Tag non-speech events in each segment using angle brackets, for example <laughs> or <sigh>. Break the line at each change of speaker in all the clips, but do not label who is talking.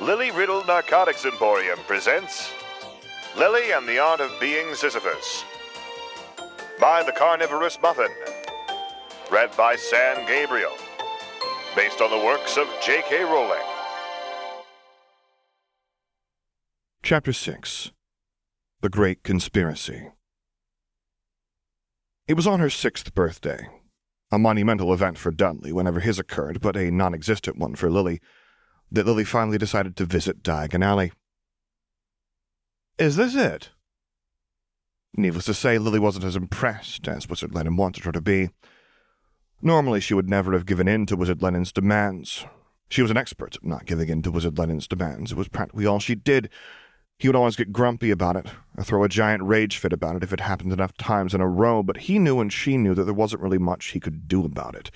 Lily Riddle Narcotics Emporium presents Lily and the Art of Being Sisyphus by the Carnivorous Muffin. Read by Sam Gabriel. Based on the works of J.K. Rowling.
Chapter 6 The Great Conspiracy It was on her sixth birthday, a monumental event for Dudley whenever his occurred, but a non existent one for Lily, that Lily finally decided to visit Diagon Alley. Is this it? Needless to say, Lily wasn't as impressed as Wizard Lenin wanted her to be. Normally, she would never have given in to Wizard Lenin's demands. She was an expert at not giving in to Wizard Lenin's demands. It was practically all she did. He would always get grumpy about it, or throw a giant rage fit about it if it happened enough times in a row, but he knew and she knew that there wasn't really much he could do about it.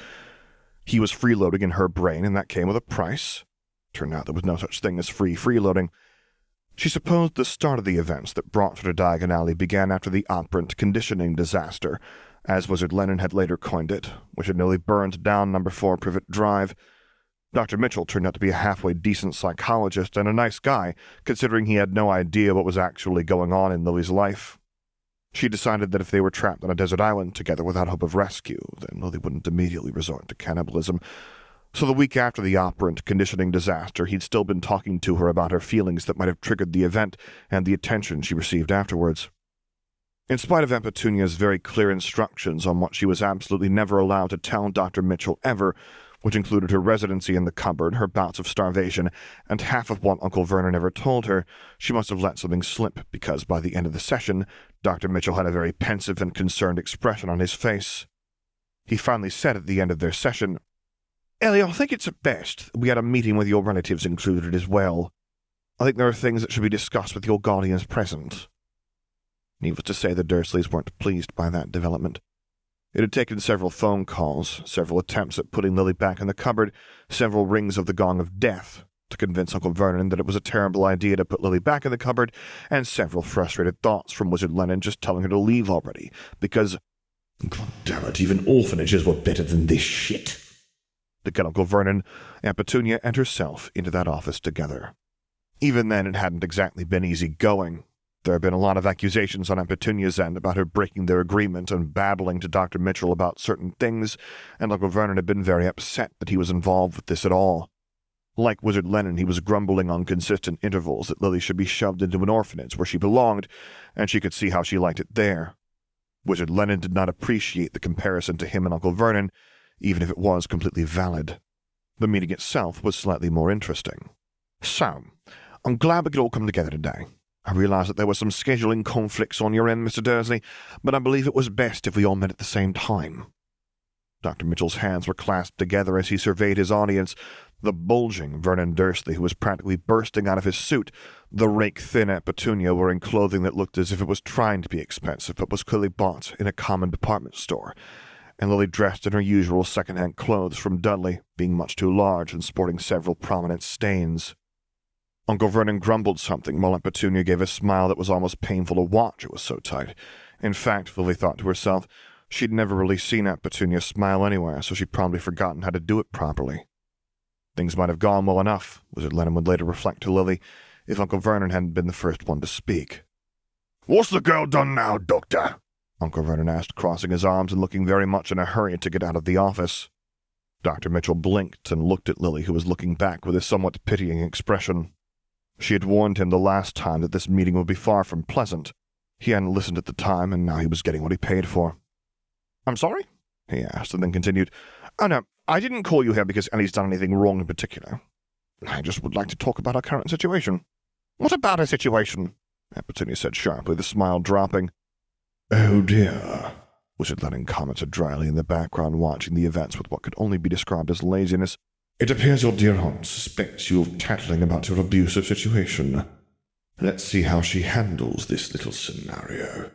He was freeloading in her brain, and that came with a price. Turned out there was no such thing as free freeloading. She supposed the start of the events that brought her to Diagon Alley began after the operant conditioning disaster, as Wizard Lenin had later coined it, which had nearly burned down number 4 Privet Drive. Dr. Mitchell turned out to be a halfway decent psychologist and a nice guy, considering he had no idea what was actually going on in Lily's life. She decided that if they were trapped on a desert island together without hope of rescue, then Lily wouldn't immediately resort to cannibalism, so the week after the operant conditioning disaster, he'd still been talking to her about her feelings that might have triggered the event and the attention she received afterwards. In spite of Aunt Petunia's very clear instructions on what she was absolutely never allowed to tell Dr. Mitchell ever, which included her residency in the cupboard, her bouts of starvation, and half of what Uncle Vernon ever told her, she must have let something slip because by the end of the session, Dr. Mitchell had a very pensive and concerned expression on his face. He finally said at the end of their session, Ellie, I think it's best we had a meeting with your relatives included as well. I think there are things that should be discussed with your guardians present. Needless to say, the Dursleys weren't pleased by that development. It had taken several phone calls, several attempts at putting Lily back in the cupboard, several rings of the gong of death to convince Uncle Vernon that it was a terrible idea to put Lily back in the cupboard, and several frustrated thoughts from Wizard Lenin just telling her to leave already, because.
God damn it, even orphanages were better than this shit
to get Uncle Vernon, Aunt Petunia, and herself into that office together. Even then, it hadn't exactly been easy going. There had been a lot of accusations on Aunt Petunia's end about her breaking their agreement and babbling to Dr. Mitchell about certain things, and Uncle Vernon had been very upset that he was involved with this at all. Like Wizard Lenin, he was grumbling on consistent intervals that Lily should be shoved into an orphanage where she belonged, and she could see how she liked it there. Wizard Lenin did not appreciate the comparison to him and Uncle Vernon, even if it was completely valid. The meeting itself was slightly more interesting. So, I'm glad we could all come together today. I realize that there were some scheduling conflicts on your end, Mr. Dursley, but I believe it was best if we all met at the same time. Dr. Mitchell's hands were clasped together as he surveyed his audience, the bulging Vernon Dursley, who was practically bursting out of his suit, the rake thin Aunt Petunia wearing clothing that looked as if it was trying to be expensive but was clearly bought in a common department store, and Lily dressed in her usual second-hand clothes from Dudley, being much too large and sporting several prominent stains. Uncle Vernon grumbled something while Aunt Petunia gave a smile that was almost painful to watch, it was so tight. In fact, Lily thought to herself, she'd never really seen Aunt Petunia smile anywhere, so she'd probably forgotten how to do it properly. Things might have gone well enough, Wizard Lenin would later reflect to Lily, if Uncle Vernon hadn't been the first one to speak.
What's the girl done now, Doctor?
Uncle Vernon asked, crossing his arms and looking very much in a hurry to get out of the office. Dr. Mitchell blinked and looked at Lily, who was looking back with a somewhat pitying expression. She had warned him the last time that this meeting would be far from pleasant. He hadn't listened at the time, and now he was getting what he paid for. I'm sorry? he asked, and then continued, Oh, no, I didn't call you here because Ellie's done anything wrong in particular. I just would like to talk about our current situation. What about our situation? Aunt said sharply, the smile dropping.
Oh dear,
Wizard Lenin commented dryly in the background, watching the events with what could only be described as laziness.
It appears your dear aunt suspects you of tattling about your abusive situation. Let's see how she handles this little scenario.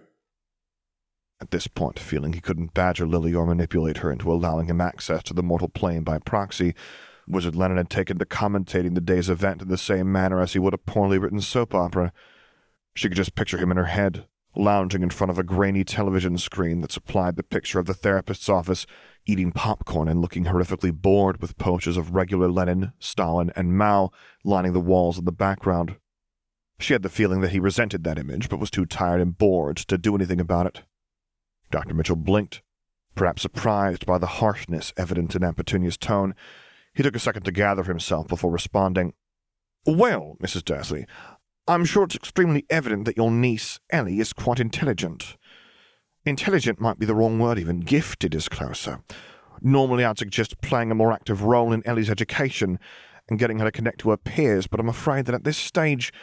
At this point, feeling he couldn't badger Lily or manipulate her into allowing him access to the mortal plane by proxy, Wizard Lenin had taken to commentating the day's event in the same manner as he would a poorly written soap opera. She could just picture him in her head, lounging in front of a grainy television screen that supplied the picture of the therapist's office, eating popcorn and looking horrifically bored with posters of regular Lenin, Stalin, and Mao lining the walls in the background. She had the feeling that he resented that image, but was too tired and bored to do anything about it. Dr. Mitchell blinked, perhaps surprised by the harshness evident in Aunt Petunia's tone. He took a second to gather himself before responding. Well, Mrs. Dursley, I'm sure it's extremely evident that your niece, Ellie, is quite intelligent. Intelligent might be the wrong word, even. Gifted is closer. Normally, I'd suggest playing a more active role in Ellie's education and getting her to connect to her peers, but I'm afraid that at this stage,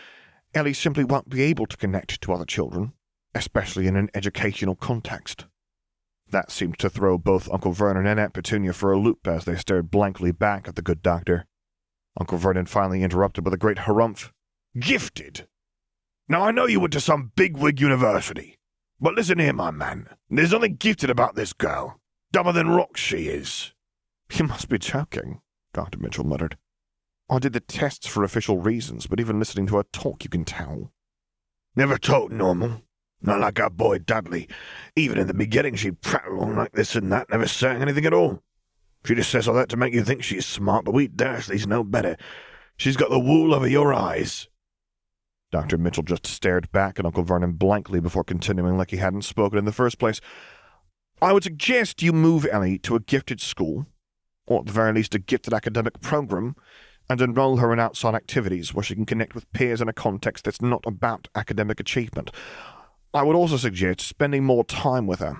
Ellie simply won't be able to connect to other children, especially in an educational context. That seemed to throw both Uncle Vernon and Aunt Petunia for a loop as they stared blankly back at the good doctor. Uncle Vernon finally interrupted with a great harumph. Gifted? Now, I know you went to some bigwig university, but listen here, my man. There's nothing gifted about this girl. Dumber than rocks she is. <laughs> You must be joking, Dr. Mitchell muttered. I did the tests for official reasons, but even listening to her talk, you can tell. Never talked normal. Not like our boy Dudley. Even in the beginning, she'd prattle on like this and that, never saying anything at all. She just says all that to make you think she's smart, but we Dursleys know better. She's got the wool over your eyes. Dr. Mitchell just stared back at Uncle Vernon blankly before continuing like he hadn't spoken in the first place. I would suggest you move Ellie to a gifted school, or at the very least a gifted academic program, and enroll her in outside activities where she can connect with peers in a context that's not about academic achievement. I would also suggest spending more time with her.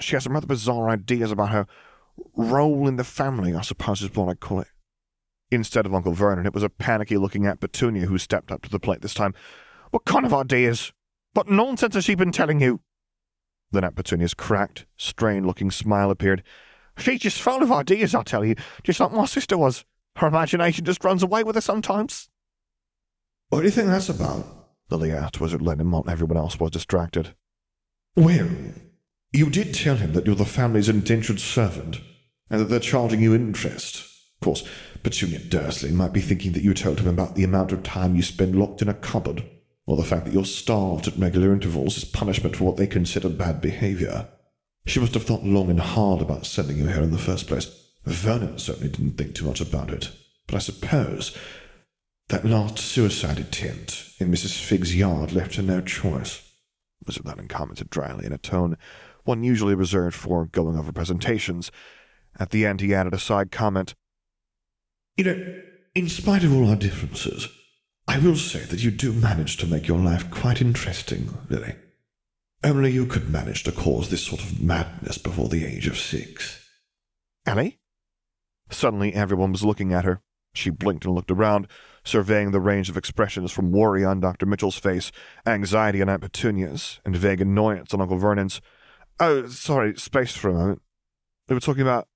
She has some rather bizarre ideas about her role in the family, I suppose is what I'd call it. Instead of Uncle Vernon, it was a panicky looking Aunt Petunia who stepped up to the plate this time. What kind of ideas? What nonsense has she been telling you? Then Aunt Petunia's cracked, strained looking smile appeared. She's just full of ideas, I tell you, just like my sister was. Her imagination just runs away with her sometimes.
What do you think that's about?
Lily asked Wizard Lenin while everyone else was distracted.
Well, you did tell him that you're the family's indentured servant, and that they're charging you interest. Of course, Petunia Dursley might be thinking that you told him about the amount of time you spend locked in a cupboard, or the fact that you're starved at regular intervals as punishment for what they consider bad behavior. She must have thought long and hard about sending you here in the first place. Vernon certainly didn't think too much about it, but I suppose that last suicide attempt in Mrs. Figg's yard left her no choice.
Mr. Lenin commented dryly in a tone one usually reserved for going over presentations. At the end, he added a side comment.
You know, in spite of all our differences, I will say that you do manage to make your life quite interesting, Lily. Only you could manage to cause this sort of madness before the age of six.
Ellie? Suddenly, everyone was looking at her. She blinked and looked around, surveying the range of expressions from worry on Dr. Mitchell's face, anxiety on Aunt Petunia's, and vague annoyance on Uncle Vernon's. Oh, sorry, space for a moment. They were talking about.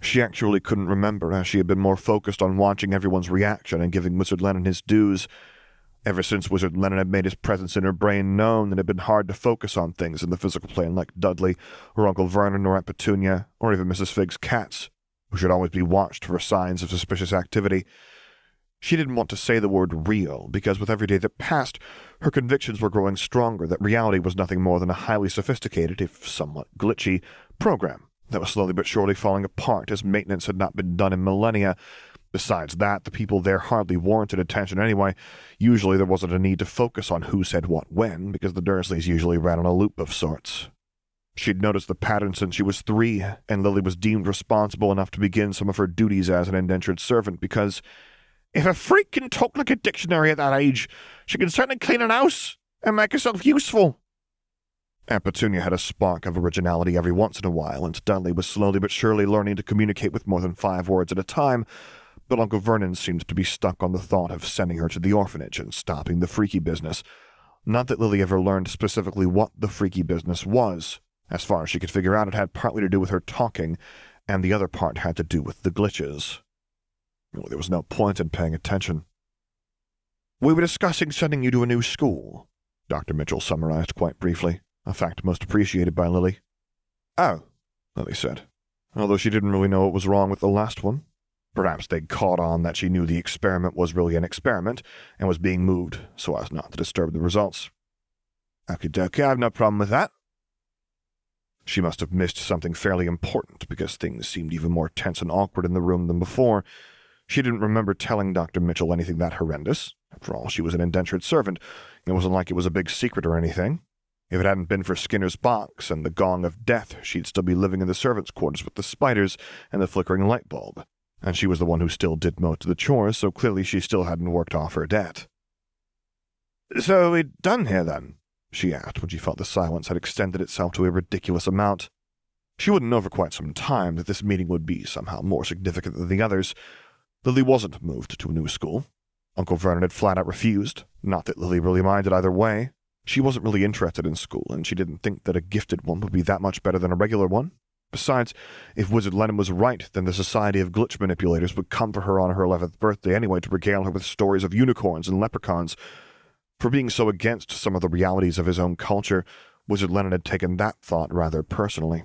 She actually couldn't remember, as she had been more focused on watching everyone's reaction and giving Wizard Lenin his dues. Ever since Wizard Lenin had made his presence in her brain known, it had been hard to focus on things in the physical plane like Dudley, or Uncle Vernon, or Aunt Petunia, or even Mrs. Figg's cats who should always be watched for signs of suspicious activity. She didn't want to say the word real, because with every day that passed, her convictions were growing stronger that reality was nothing more than a highly sophisticated, if somewhat glitchy, program that was slowly but surely falling apart as maintenance had not been done in millennia. Besides that, the people there hardly warranted attention anyway. Usually there wasn't a need to focus on who said what when, because the Dursleys usually ran on a loop of sorts. She'd noticed the pattern since she was three, and Lily was deemed responsible enough to begin some of her duties as an indentured servant because if a freak can talk like a dictionary at that age, she can certainly clean an house and make herself useful. Aunt Petunia had a spark of originality every once in a while, and Dudley was slowly but surely learning to communicate with more than five words at a time, but Uncle Vernon seemed to be stuck on the thought of sending her to the orphanage and stopping the freaky business. Not that Lily ever learned specifically what the freaky business was, as far as she could figure out, it had partly to do with her talking, and the other part had to do with the glitches. Oh, there was no point in paying attention. We were discussing sending you to a new school, Dr. Mitchell summarized quite briefly, a fact most appreciated by Lily. Oh, Lily said, although she didn't really know what was wrong with the last one. Perhaps they'd caught on that she knew the experiment was really an experiment and was being moved so as not to disturb the results. Dokie, I've no problem with that. She must have missed something fairly important because things seemed even more tense and awkward in the room than before. She didn't remember telling Dr. Mitchell anything that horrendous. After all, she was an indentured servant. It wasn't like it was a big secret or anything. If it hadn't been for Skinner's box and the gong of death, she'd still be living in the servants' quarters with the spiders and the flickering light bulb. And she was the one who still did most of the chores, so clearly she still hadn't worked off her debt. So we done here then? she asked when she felt the silence had extended itself to a ridiculous amount. She wouldn't know for quite some time that this meeting would be somehow more significant than the others. Lily wasn't moved to a new school. Uncle Vernon had flat out refused. Not that Lily really minded either way. She wasn't really interested in school, and she didn't think that a gifted one would be that much better than a regular one. Besides, if Wizard Lenin was right, then the Society of Glitch Manipulators would come for her on her eleventh birthday anyway to regale her with stories of unicorns and leprechauns, for being so against some of the realities of his own culture, Wizard Lenin had taken that thought rather personally.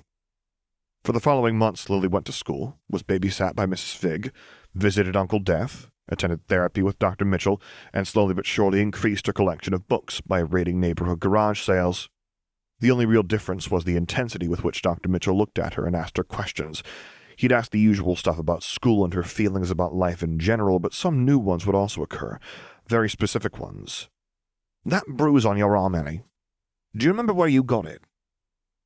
For the following months, Lily went to school, was babysat by Mrs. Figg, visited Uncle Death, attended therapy with Dr. Mitchell, and slowly but surely increased her collection of books by raiding neighborhood garage sales. The only real difference was the intensity with which Dr. Mitchell looked at her and asked her questions. He'd ask the usual stuff about school and her feelings about life in general, but some new ones would also occur, very specific ones. That bruise on your arm, Annie. Do you remember where you got it?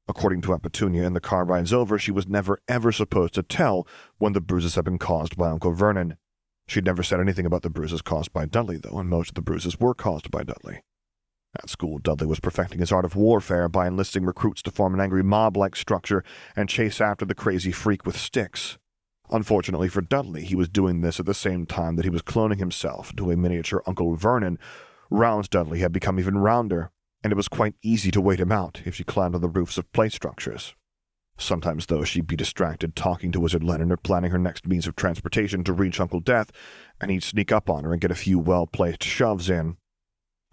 According to Aunt Petunia in the car rides over, she was never ever supposed to tell when the bruises had been caused by Uncle Vernon. She'd never said anything about the bruises caused by Dudley, though, and most of the bruises were caused by Dudley. At school, Dudley was perfecting his art of warfare by enlisting recruits to form an angry mob like structure and chase after the crazy freak with sticks. Unfortunately for Dudley, he was doing this at the same time that he was cloning himself into a miniature Uncle Vernon Round Dudley had become even rounder, and it was quite easy to wait him out if she climbed on the roofs of play structures. Sometimes, though, she'd be distracted talking to Wizard Lenin or planning her next means of transportation to reach Uncle Death, and he'd sneak up on her and get a few well placed shoves in.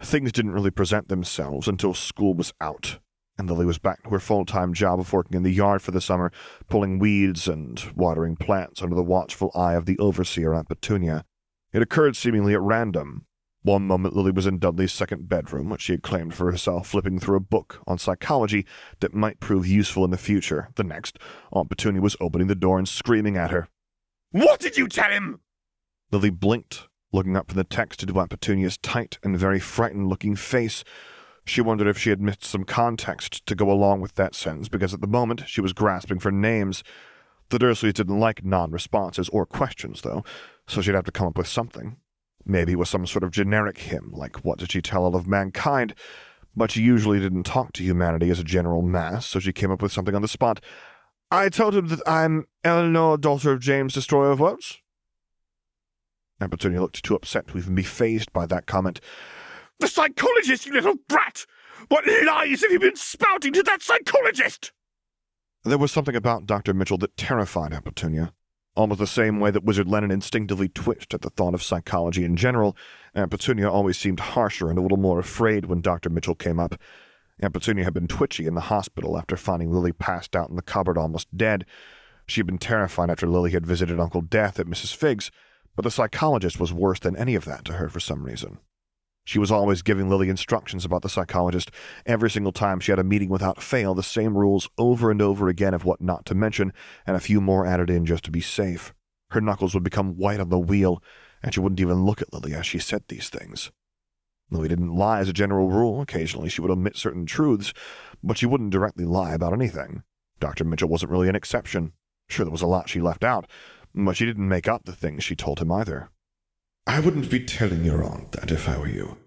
Things didn't really present themselves until school was out, and Lily was back to her full time job of working in the yard for the summer, pulling weeds and watering plants under the watchful eye of the overseer, Aunt Petunia. It occurred seemingly at random, one moment Lily was in Dudley's second bedroom, which she had claimed for herself, flipping through a book on psychology that might prove useful in the future. The next, Aunt Petunia was opening the door and screaming at her.
What did you tell him?
Lily blinked, looking up from the text into Aunt Petunia's tight and very frightened looking face. She wondered if she had missed some context to go along with that sentence, because at the moment she was grasping for names. The Dursleys didn't like non responses or questions, though, so she'd have to come up with something. Maybe it was some sort of generic hymn, like What Did She Tell All of Mankind? But she usually didn't talk to humanity as a general mass, so she came up with something on the spot. I told him that I'm Eleanor, daughter of James, destroyer of worlds. Petunia looked too upset to even be fazed by that comment.
The psychologist, you little brat! What lies have you been spouting to that psychologist?
There was something about Dr. Mitchell that terrified Petunia. Almost the same way that Wizard Lenin instinctively twitched at the thought of psychology in general, Aunt Petunia always seemed harsher and a little more afraid when Dr. Mitchell came up. Aunt Petunia had been twitchy in the hospital after finding Lily passed out in the cupboard almost dead. She had been terrified after Lily had visited Uncle Death at Mrs. Figg's, but the psychologist was worse than any of that to her for some reason. She was always giving Lily instructions about the psychologist. Every single time she had a meeting without fail, the same rules over and over again of what not to mention, and a few more added in just to be safe. Her knuckles would become white on the wheel, and she wouldn't even look at Lily as she said these things. Lily didn't lie as a general rule. Occasionally she would omit certain truths, but she wouldn't directly lie about anything. Dr. Mitchell wasn't really an exception. Sure, there was a lot she left out, but she didn't make up the things she told him either.
I wouldn't be telling your aunt that if I were you.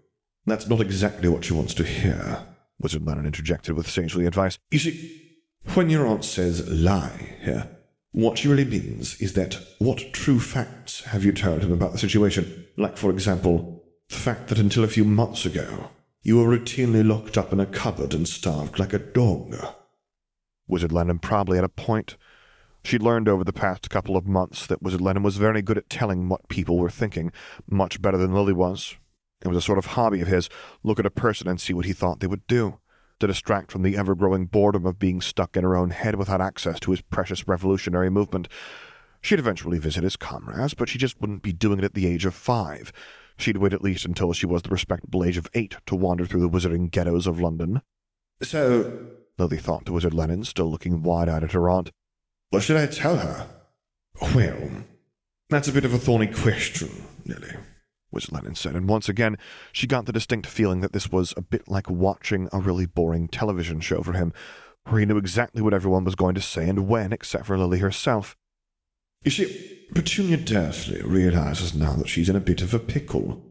That's not exactly what she wants to hear, Wizard Lenin interjected with sagely advice. You see, when your aunt says lie here, what she really means is that what true facts have you told him about the situation? Like, for example, the fact that until a few months ago, you were routinely locked up in a cupboard and starved like a dog.
Wizard Lenin probably had a point. She'd learned over the past couple of months that Wizard Lenin was very good at telling what people were thinking, much better than Lily was. It was a sort of hobby of his look at a person and see what he thought they would do, to distract from the ever growing boredom of being stuck in her own head without access to his precious revolutionary movement. She'd eventually visit his comrades, but she just wouldn't be doing it at the age of five. She'd wait at least until she was the respectable age of eight to wander through the wizarding ghettos of London.
So,
Lily thought to Wizard Lenin, still looking wide eyed at her aunt.
What should I tell her? Well, that's a bit of a thorny question, Lily.
Wizard Lenin said, and once again she got the distinct feeling that this was a bit like watching a really boring television show for him, where he knew exactly what everyone was going to say and when, except for Lily herself.
You see, Petunia Dursley realizes now that she's in a bit of a pickle.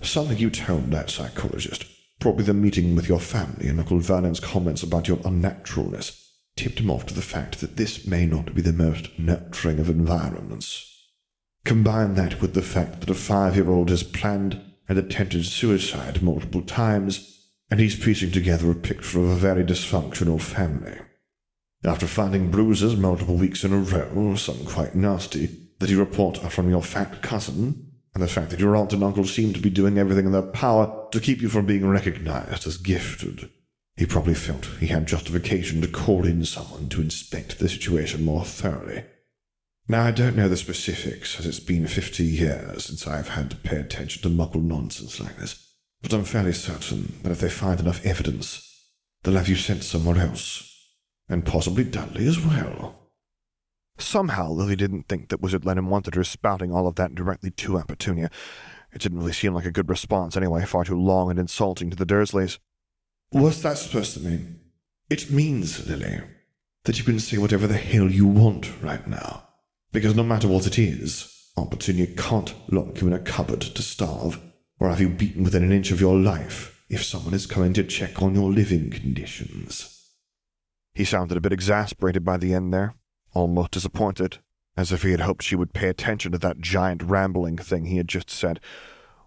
Something you told that psychologist, probably the meeting with your family and Uncle Vernon's comments about your unnaturalness, tipped him off to the fact that this may not be the most nurturing of environments. Combine that with the fact that a five year old has planned and attempted suicide multiple times, and he's piecing together a picture of a very dysfunctional family. After finding bruises multiple weeks in a row, some quite nasty, that you report are from your fat cousin, and the fact that your aunt and uncle seem to be doing everything in their power to keep you from being recognized as gifted. He probably felt he had justification to call in someone to inspect the situation more thoroughly. Now, I don't know the specifics, as it's been fifty years since I've had to pay attention to muggle nonsense like this, but I'm fairly certain that if they find enough evidence, they'll have you sent somewhere else, and possibly Dudley as well.
Somehow Lily didn't think that Wizard Lenin wanted her spouting all of that directly to Aunt Petunia. It didn't really seem like a good response anyway, far too long and insulting to the Dursleys.
What's that supposed to mean? It means, Lily, that you can say whatever the hell you want right now. Because no matter what it is, Aunt Petunia can't lock you in a cupboard to starve, or have you beaten within an inch of your life if someone is coming to check on your living conditions.
He sounded a bit exasperated by the end there, almost disappointed, as if he had hoped she would pay attention to that giant rambling thing he had just said.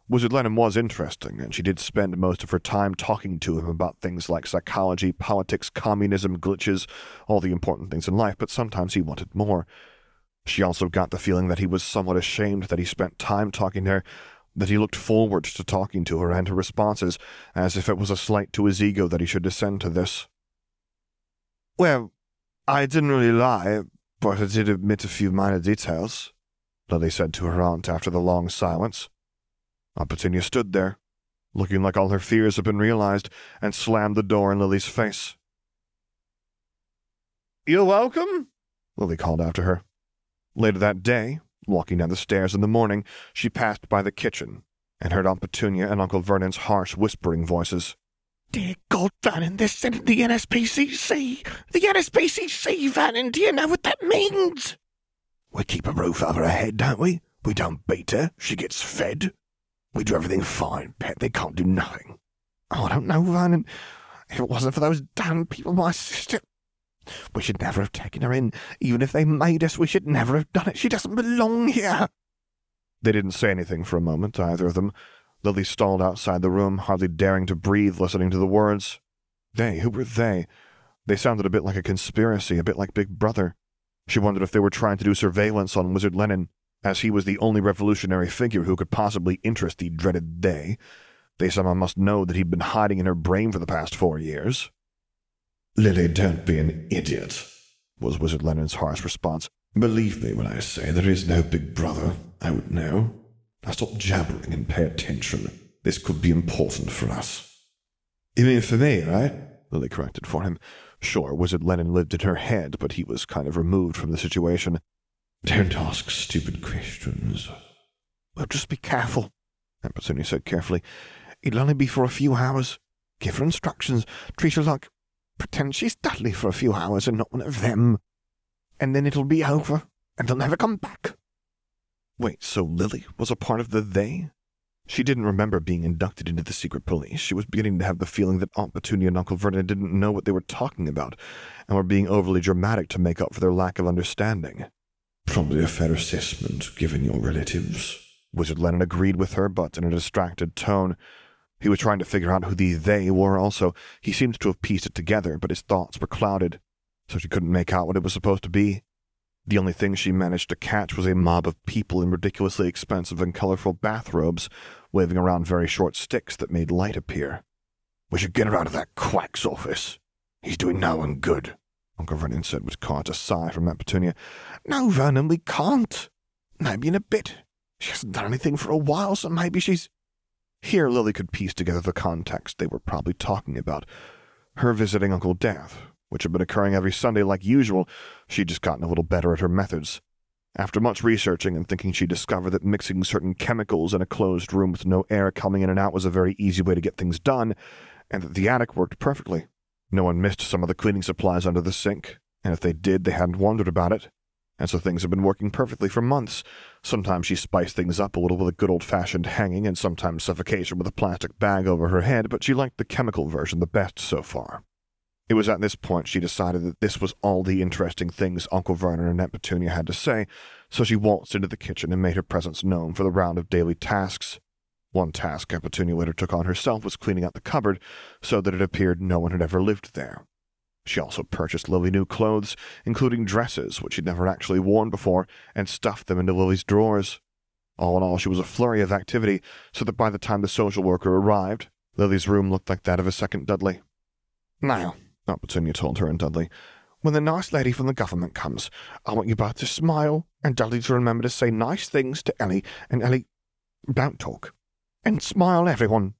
Wizard Lenin was interesting, and she did spend most of her time talking to him about things like psychology, politics, communism, glitches, all the important things in life, but sometimes he wanted more. She also got the feeling that he was somewhat ashamed that he spent time talking to her, that he looked forward to talking to her and her responses, as if it was a slight to his ego that he should descend to this. Well, I didn't really lie, but I did admit a few minor details, Lily said to her aunt after the long silence. Aunt Petunia stood there, looking like all her fears had been realized, and slammed the door in Lily's face. You're welcome, Lily called after her. Later that day, walking down the stairs in the morning, she passed by the kitchen and heard Aunt Petunia and Uncle Vernon's harsh, whispering voices.
Dear God, Vannon, they're sending the NSPCC. The NSPCC, Vannon, do you know what that means?
We keep a roof over her head, don't we? We don't beat her. She gets fed. We do everything fine, pet. They can't do nothing. Oh, I don't know, Vernon. If it wasn't for those damn people, my sister. We should never have taken her in. Even if they made us, we should never have done it. She doesn't belong here. They didn't say anything for a moment, either of them. Lily stalled outside the room, hardly daring to breathe, listening to the words. They, who were they? They sounded a bit like a conspiracy, a bit like Big Brother. She wondered if they were trying to do surveillance on Wizard Lenin, as he was the only revolutionary figure who could possibly interest the dreaded they. They somehow must know that he'd been hiding in her brain for the past four years.
Lily, don't be an idiot,
was Wizard Lenin's harsh response.
Believe me when I say there is no big brother. I would know. Now stop jabbering and pay attention. This could be important for us. You mean for me, right?
Lily corrected for him. Sure, Wizard Lenin lived in her head, but he was kind of removed from the situation.
Don't ask stupid questions.
Well, just be careful, Petunia said carefully. It'll only be for a few hours. Give her instructions. Treat her like. Pretend she's Dudley for a few hours and not one of them. And then it'll be over, and they'll never come back. Wait, so Lily was a part of the they? She didn't remember being inducted into the secret police. She was beginning to have the feeling that Aunt Petunia and Uncle Vernon didn't know what they were talking about, and were being overly dramatic to make up for their lack of understanding.
Probably a fair assessment, given your relatives.
Wizard Lenin agreed with her, but in a distracted tone. He was trying to figure out who the they were also. He seemed to have pieced it together, but his thoughts were clouded, so she couldn't make out what it was supposed to be. The only thing she managed to catch was a mob of people in ridiculously expensive and colorful bathrobes, waving around very short sticks that made light appear. We should get her out of that quack's office. He's doing no one good, Uncle Vernon said, which caused a sigh from Aunt Petunia. No, Vernon, we can't. Maybe in a bit. She hasn't done anything for a while, so maybe she's. Here, Lily could piece together the context they were probably talking about. Her visiting Uncle Death, which had been occurring every Sunday like usual, she'd just gotten a little better at her methods. After much researching and thinking she discovered that mixing certain chemicals in a closed room with no air coming in and out was a very easy way to get things done, and that the attic worked perfectly. No one missed some of the cleaning supplies under the sink, and if they did, they hadn't wondered about it. And so things had been working perfectly for months. Sometimes she spiced things up a little with a good old fashioned hanging, and sometimes suffocation with a plastic bag over her head, but she liked the chemical version the best so far. It was at this point she decided that this was all the interesting things Uncle Vernon and Aunt Petunia had to say, so she waltzed into the kitchen and made her presence known for the round of daily tasks. One task Petunia later took on herself was cleaning out the cupboard so that it appeared no one had ever lived there. She also purchased Lily new clothes, including dresses, which she'd never actually worn before, and stuffed them into Lily's drawers. All in all, she was a flurry of activity, so that by the time the social worker arrived, Lily's room looked like that of a second Dudley.
Now,
Aunt Petunia told her and Dudley,
when the nice lady from the government comes, I want you both to smile, and Dudley to remember to say nice things to Ellie, and Ellie, don't talk, and smile everyone.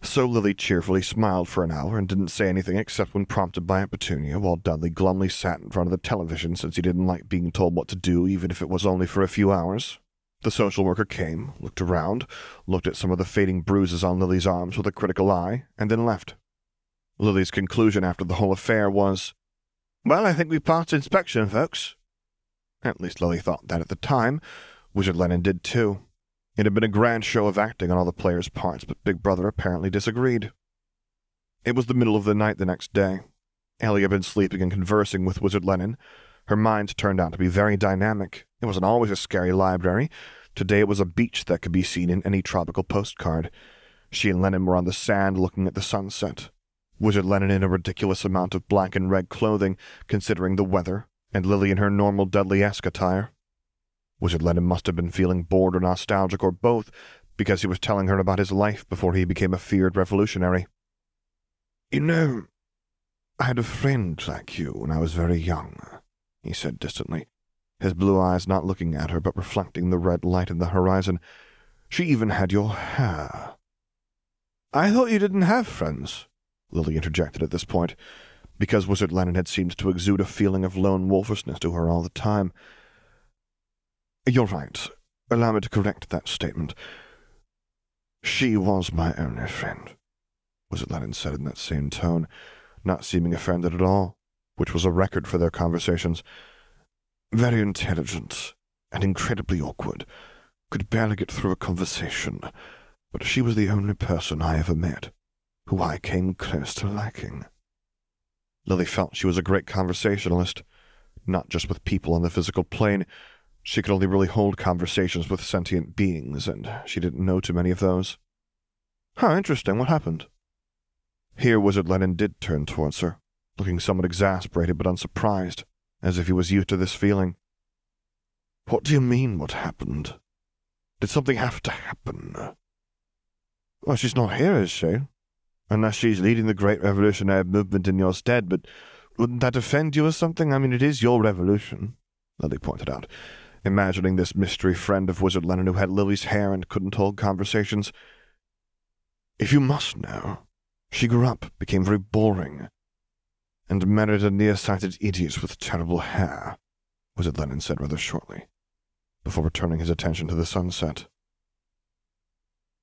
So Lily cheerfully smiled for an hour and didn't say anything except when prompted by Aunt Petunia, while Dudley glumly sat in front of the television since he didn't like being told what to do, even if it was only for a few hours. The social worker came, looked around, looked at some of the fading bruises on Lily's arms with a critical eye, and then left. Lily's conclusion after the whole affair was,
Well, I think we passed inspection, folks.
At least Lily thought that at the time. Wizard Lenin did too. It had been a grand show of acting on all the players' parts, but Big Brother apparently disagreed. It was the middle of the night the next day. Ellie had been sleeping and conversing with Wizard Lenin. Her mind turned out to be very dynamic. It wasn't always a scary library. Today it was a beach that could be seen in any tropical postcard. She and Lenin were on the sand looking at the sunset. Wizard Lenin in a ridiculous amount of black and red clothing, considering the weather, and Lily in her normal Dudley-esque attire. Wizard Lenin must have been feeling bored or nostalgic or both, because he was telling her about his life before he became a feared revolutionary.
You know, I had a friend like you when I was very young, he said distantly, his blue eyes not looking at her but reflecting the red light in the horizon. She even had your hair.
I thought you didn't have friends, Lily interjected at this point, because Wizard Lenin had seemed to exude a feeling of lone wolfishness to her all the time.
You're right. Allow me to correct that statement. She was my only friend, Wizard Lenin said in that same tone, not seeming offended at all, which was a record for their conversations. Very intelligent and incredibly awkward. Could barely get through a conversation, but she was the only person I ever met who I came close to liking.
Lily felt she was a great conversationalist, not just with people on the physical plane. She could only really hold conversations with sentient beings, and she didn't know too many of those. How interesting. What happened? Here Wizard Lenin did turn towards her, looking somewhat exasperated but unsurprised, as if he was used to this feeling.
What do you mean, what happened? Did something have to happen?
Well, she's not here, is she? unless she's leading the great revolutionary movement in your stead, but wouldn't that offend you or something? I mean, it is your revolution, Lily pointed out, imagining this mystery friend of Wizard Lenin who had Lily's hair and couldn't hold conversations.
If you must know, she grew up, became very boring, and married a nearsighted idiot with terrible hair, Wizard Lenin said rather shortly, before returning his attention to the sunset.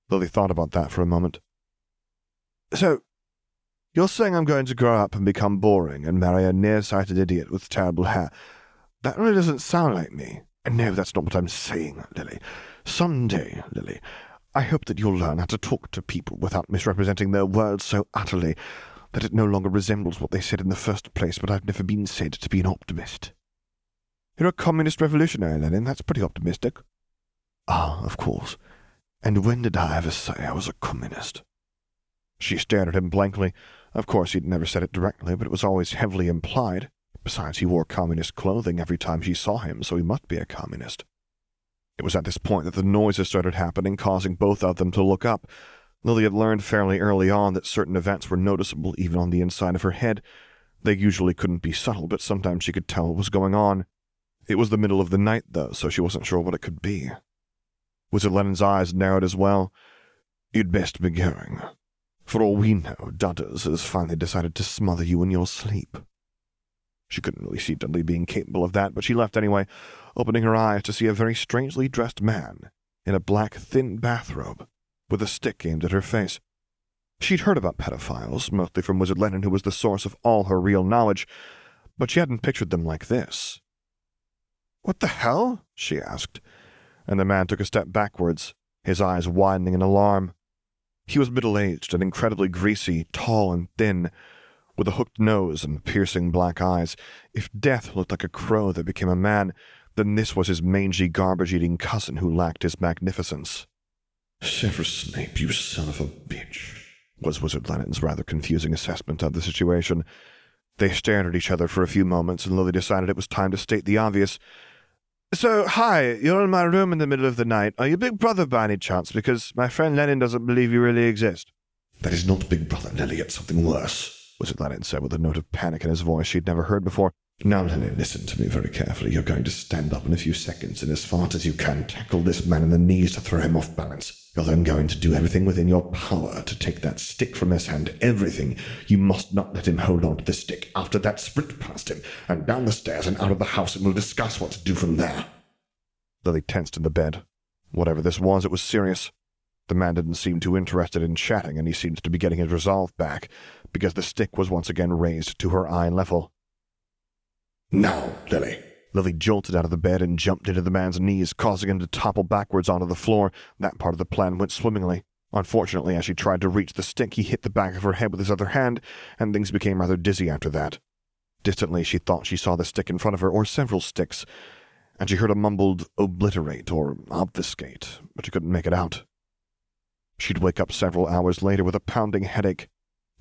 Lily thought about that for a moment. So, you're saying I'm going to grow up and become boring and marry a nearsighted idiot with terrible hair. That really doesn't sound like me.
No, that's not what I'm saying, Lily. Some day, Lily, I hope that you'll learn how to talk to people without misrepresenting their words so utterly that it no longer resembles what they said in the first place, but I've never been said to be an optimist.
You're a communist revolutionary, Lenin. That's pretty optimistic.
Ah, of course. And when did I ever say I was a communist?
She stared at him blankly. Of course, he'd never said it directly, but it was always heavily implied. Besides, he wore communist clothing every time she saw him, so he must be a communist. It was at this point that the noises started happening, causing both of them to look up. Lily had learned fairly early on that certain events were noticeable even on the inside of her head. They usually couldn't be subtle, but sometimes she could tell what was going on. It was the middle of the night, though, so she wasn't sure what it could be. Wizard Lenin's eyes narrowed as well. You'd best be going. For all we know, Dudders has finally decided to smother you in your sleep. She couldn't really see Dudley being capable of that, but she left anyway, opening her eyes to see a very strangely dressed man in a black, thin bathrobe with a stick aimed at her face. She'd heard about pedophiles, mostly from Wizard Lenin, who was the source of all her real knowledge, but she hadn't pictured them like this. What the hell? she asked, and the man took a step backwards, his eyes widening in alarm. He was middle aged and incredibly greasy, tall and thin, with a hooked nose and piercing black eyes. If death looked like a crow that became a man, then this was his mangy, garbage eating cousin who lacked his magnificence.
Severus Snape, you son of a bitch,
was Wizard Lenin's rather confusing assessment of the situation. They stared at each other for a few moments, and Lily decided it was time to state the obvious. So, hi, you're in my room in the middle of the night. Are you Big Brother by any chance? Because my friend Lenin doesn't believe you really exist.
That is not Big Brother, Lily. It's something worse,
Wizard Lenin said with a note of panic in his voice she'd never heard before.
Now, Lily, listen to me very carefully. You're going to stand up in a few seconds and, as fast as you can, tackle this man in the knees to throw him off balance. You're then going to do everything within your power to take that stick from his hand. Everything. You must not let him hold on to the stick. After that, sprint past him and down the stairs and out of the house, and we'll discuss what to do from there.
Lily tensed in the bed. Whatever this was, it was serious. The man didn't seem too interested in chatting, and he seemed to be getting his resolve back, because the stick was once again raised to her eye level.
Now, Lily.
Lily jolted out of the bed and jumped into the man's knees, causing him to topple backwards onto the floor. That part of the plan went swimmingly. Unfortunately, as she tried to reach the stick, he hit the back of her head with his other hand, and things became rather dizzy after that. Distantly, she thought she saw the stick in front of her, or several sticks, and she heard a mumbled obliterate or obfuscate, but she couldn't make it out. She'd wake up several hours later with a pounding headache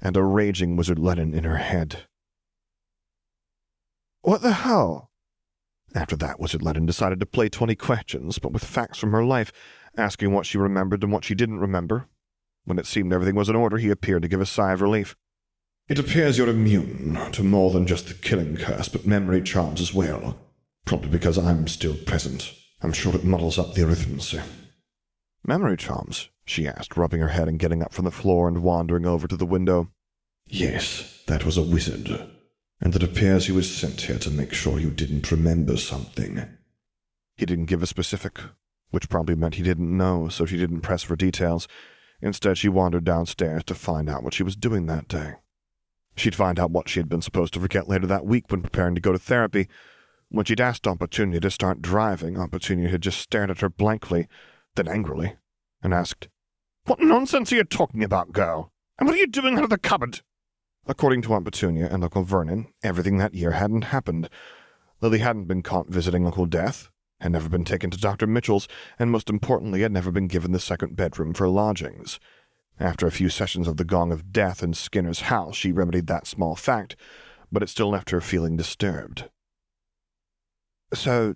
and a raging Wizard Lenin in her head. What the hell? After that, Wizard Lenin decided to play 20 questions, but with facts from her life, asking what she remembered and what she didn't remember. When it seemed everything was in order, he appeared to give a sigh of relief.
It appears you're immune to more than just the killing curse, but memory charms as well. Probably because I'm still present. I'm sure it muddles up the arithmancy.
Memory charms? She asked, rubbing her head and getting up from the floor and wandering over to the window.
Yes, that was a wizard. And it appears he was sent here to make sure you didn't remember something.
He didn't give a specific, which probably meant he didn't know, so she didn't press for details. Instead, she wandered downstairs to find out what she was doing that day. She'd find out what she had been supposed to forget later that week when preparing to go to therapy, when she'd asked Petunia to start driving, Petunia had just stared at her blankly, then angrily, and asked, What nonsense are you talking about, girl? And what are you doing out of the cupboard? According to Aunt Petunia and Uncle Vernon, everything that year hadn't happened. Lily hadn't been caught visiting Uncle Death, had never been taken to Dr. Mitchell's, and most importantly, had never been given the second bedroom for lodgings. After a few sessions of the Gong of Death in Skinner's house, she remedied that small fact, but it still left her feeling disturbed. So,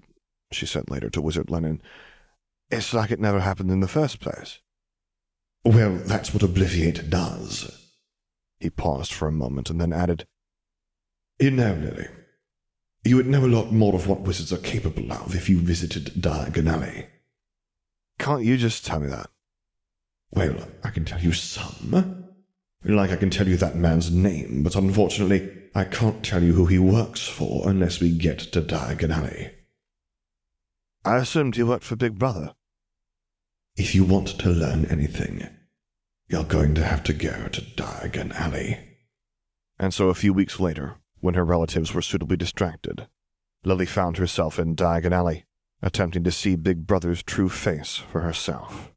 she said later to Wizard Lenin, it's like it never happened in the first place.
Well, that's what Obliviate does.
He paused for a moment and then added,
You know, Lily, you would know a lot more of what wizards are capable of if you visited Diagon Alley.
Can't you just tell me that?
Well, I can tell you some. Like I can tell you that man's name, but unfortunately, I can't tell you who he works for unless we get to Diagon Alley.
I assumed he worked for Big Brother.
If you want to learn anything, you're going to have to go to Diagon Alley.
And so a few weeks later, when her relatives were suitably distracted, Lily found herself in Diagon Alley, attempting to see Big Brother's true face for herself.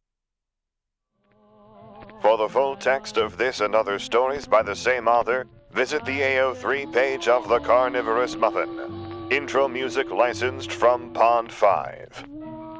For the full text of this and other stories by the same author, visit the AO3 page of The Carnivorous Muffin. Intro music licensed from Pond 5.